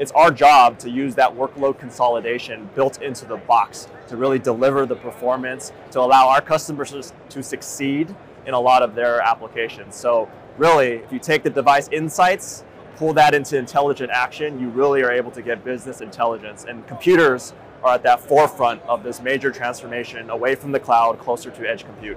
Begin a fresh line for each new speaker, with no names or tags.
it's our job to use that workload consolidation built into the box to really deliver the performance to allow our customers to succeed in a lot of their applications. So really, if you take the device insights, pull that into intelligent action, you really are able to get business intelligence. And computers are at that forefront of this major transformation away from the cloud, closer to edge compute.